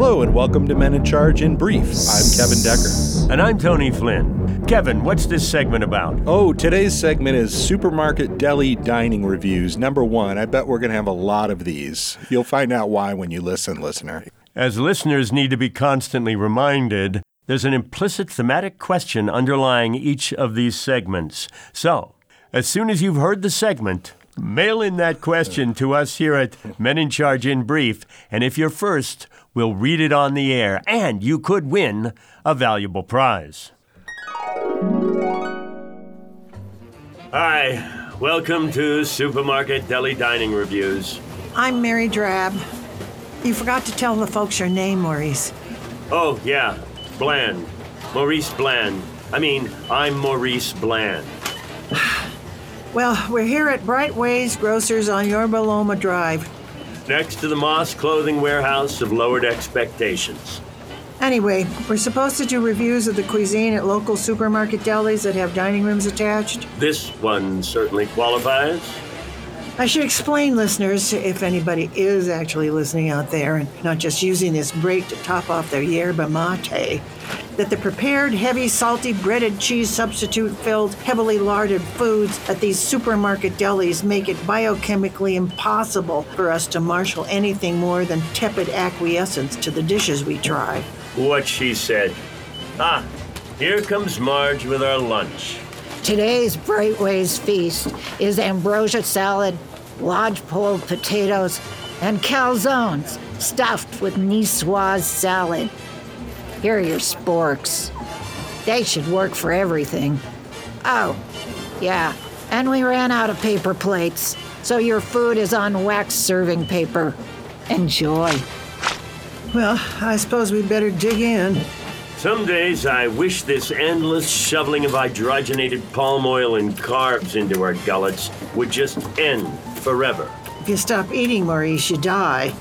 Hello and welcome to Men in Charge in Brief. I'm Kevin Decker. And I'm Tony Flynn. Kevin, what's this segment about? Oh, today's segment is supermarket deli dining reviews. Number one, I bet we're going to have a lot of these. You'll find out why when you listen, listener. As listeners need to be constantly reminded, there's an implicit thematic question underlying each of these segments. So, as soon as you've heard the segment, mail in that question to us here at Men in Charge in Brief, and if you're first, we'll read it on the air, and you could win a valuable prize. Hi, welcome to Supermarket Deli Dining Reviews. I'm Mary Drab. You forgot to tell the folks your name, Maurice. Oh, yeah, Bland. Maurice Bland. I mean, I'm Maurice Bland. Well, we're here at Brightways Grocers on Yorba Loma Drive. Next to the Moss Clothing Warehouse of Lowered Expectations. Anyway, we're supposed to do reviews of the cuisine at local supermarket delis that have dining rooms attached. This one certainly qualifies. I should explain, listeners, if anybody is actually listening out there and not just using this break to top off their yerba mate, that the prepared, heavy, salty, breaded cheese substitute filled, heavily larded foods at these supermarket delis make it biochemically impossible for us to marshal anything more than tepid acquiescence to the dishes we try. What she said. Ah, here comes Marge with our lunch. Today's Brightways feast is ambrosia salad, lodgepole potatoes, and calzones stuffed with niçoise salad. Here are your sporks. They should work for everything. Oh, yeah, and we ran out of paper plates, so your food is on wax serving paper. Enjoy. Well, I suppose we'd better dig in. Some days I wish this endless shoveling of hydrogenated palm oil and carbs into our gullets would just end forever. If you stop eating, Maurice, you die.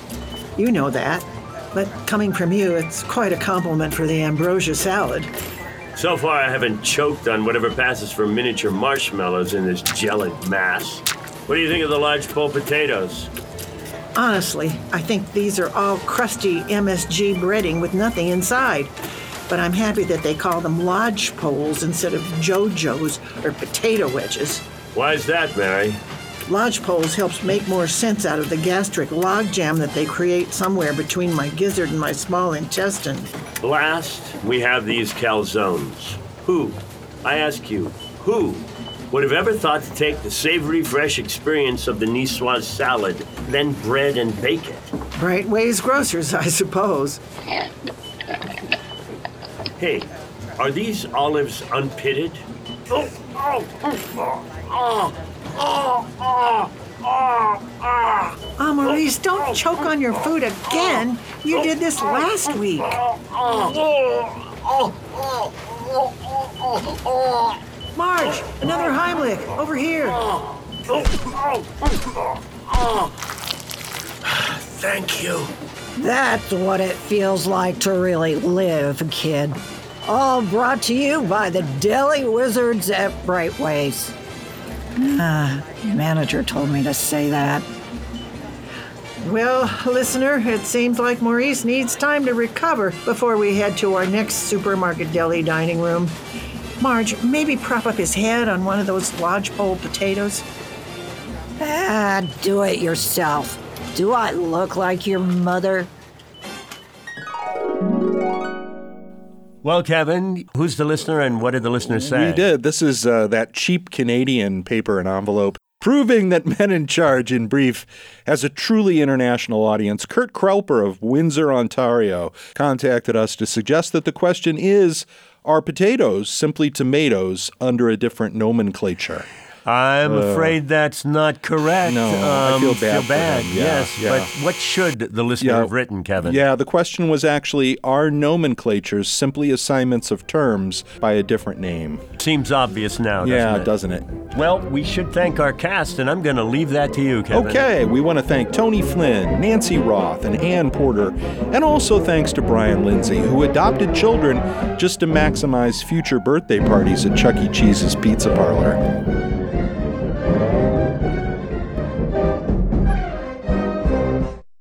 You know that. But coming from you, it's quite a compliment for the ambrosia salad. So far, I haven't choked on whatever passes for miniature marshmallows in this gelid mass. What do you think of the lodgepole potatoes? Honestly, I think these are all crusty MSG breading with nothing inside. But I'm happy that they call them lodge poles instead of JoJo's or potato wedges. Why is that, Mary? Lodge poles helps make more sense out of the gastric logjam that they create somewhere between my gizzard and my small intestine. Last, we have these calzones. Who, I ask you, who would have ever thought to take the savory, fresh experience of the niçoise salad, then bread and bake it? Brightways grocers, I suppose. Hey, are these olives unpitted? Oh, oh, oh, oh, oh, oh, oh, oh. Ah, Maurice, don't choke on your food again. You did this last week. Marge, another Heimlich, over here. Thank you. That's what it feels like to really live, kid. All brought to you by the Deli Wizards at Brightways. Ah, manager told me to say that. Well, listener, it seems like Maurice needs time to recover before we head to our next supermarket deli dining room. Marge, maybe prop up his head on one of those lodgepole potatoes. Ah, do it yourself. Do I look like your mother? Well, Kevin, who's the listener and what did the listener say? We did. This is uh, that cheap Canadian paper and envelope. Proving that Men in Charge in Brief has a truly international audience, Kurt Krauper of Windsor, Ontario, contacted us to suggest that the question is Are potatoes simply tomatoes under a different nomenclature? I'm afraid that's not correct. Uh, no, I feel bad Feel bad. Yeah, yes. yeah. But what should the listener Yeah. have written, Kevin? Yeah, the question was actually Are nomenclatures simply assignments of terms by a different name? Seems obvious now, doesn't yeah, it? doesn't it? Well, we should thank our cast, and I'm going to leave that to you, Kevin. Okay, we want to thank Tony Flynn, Nancy Roth, and Ann Porter, and also thanks to Brian Lindsay, who adopted children just to maximize future birthday parties at Chuck E. Cheese's Pizza Parlor.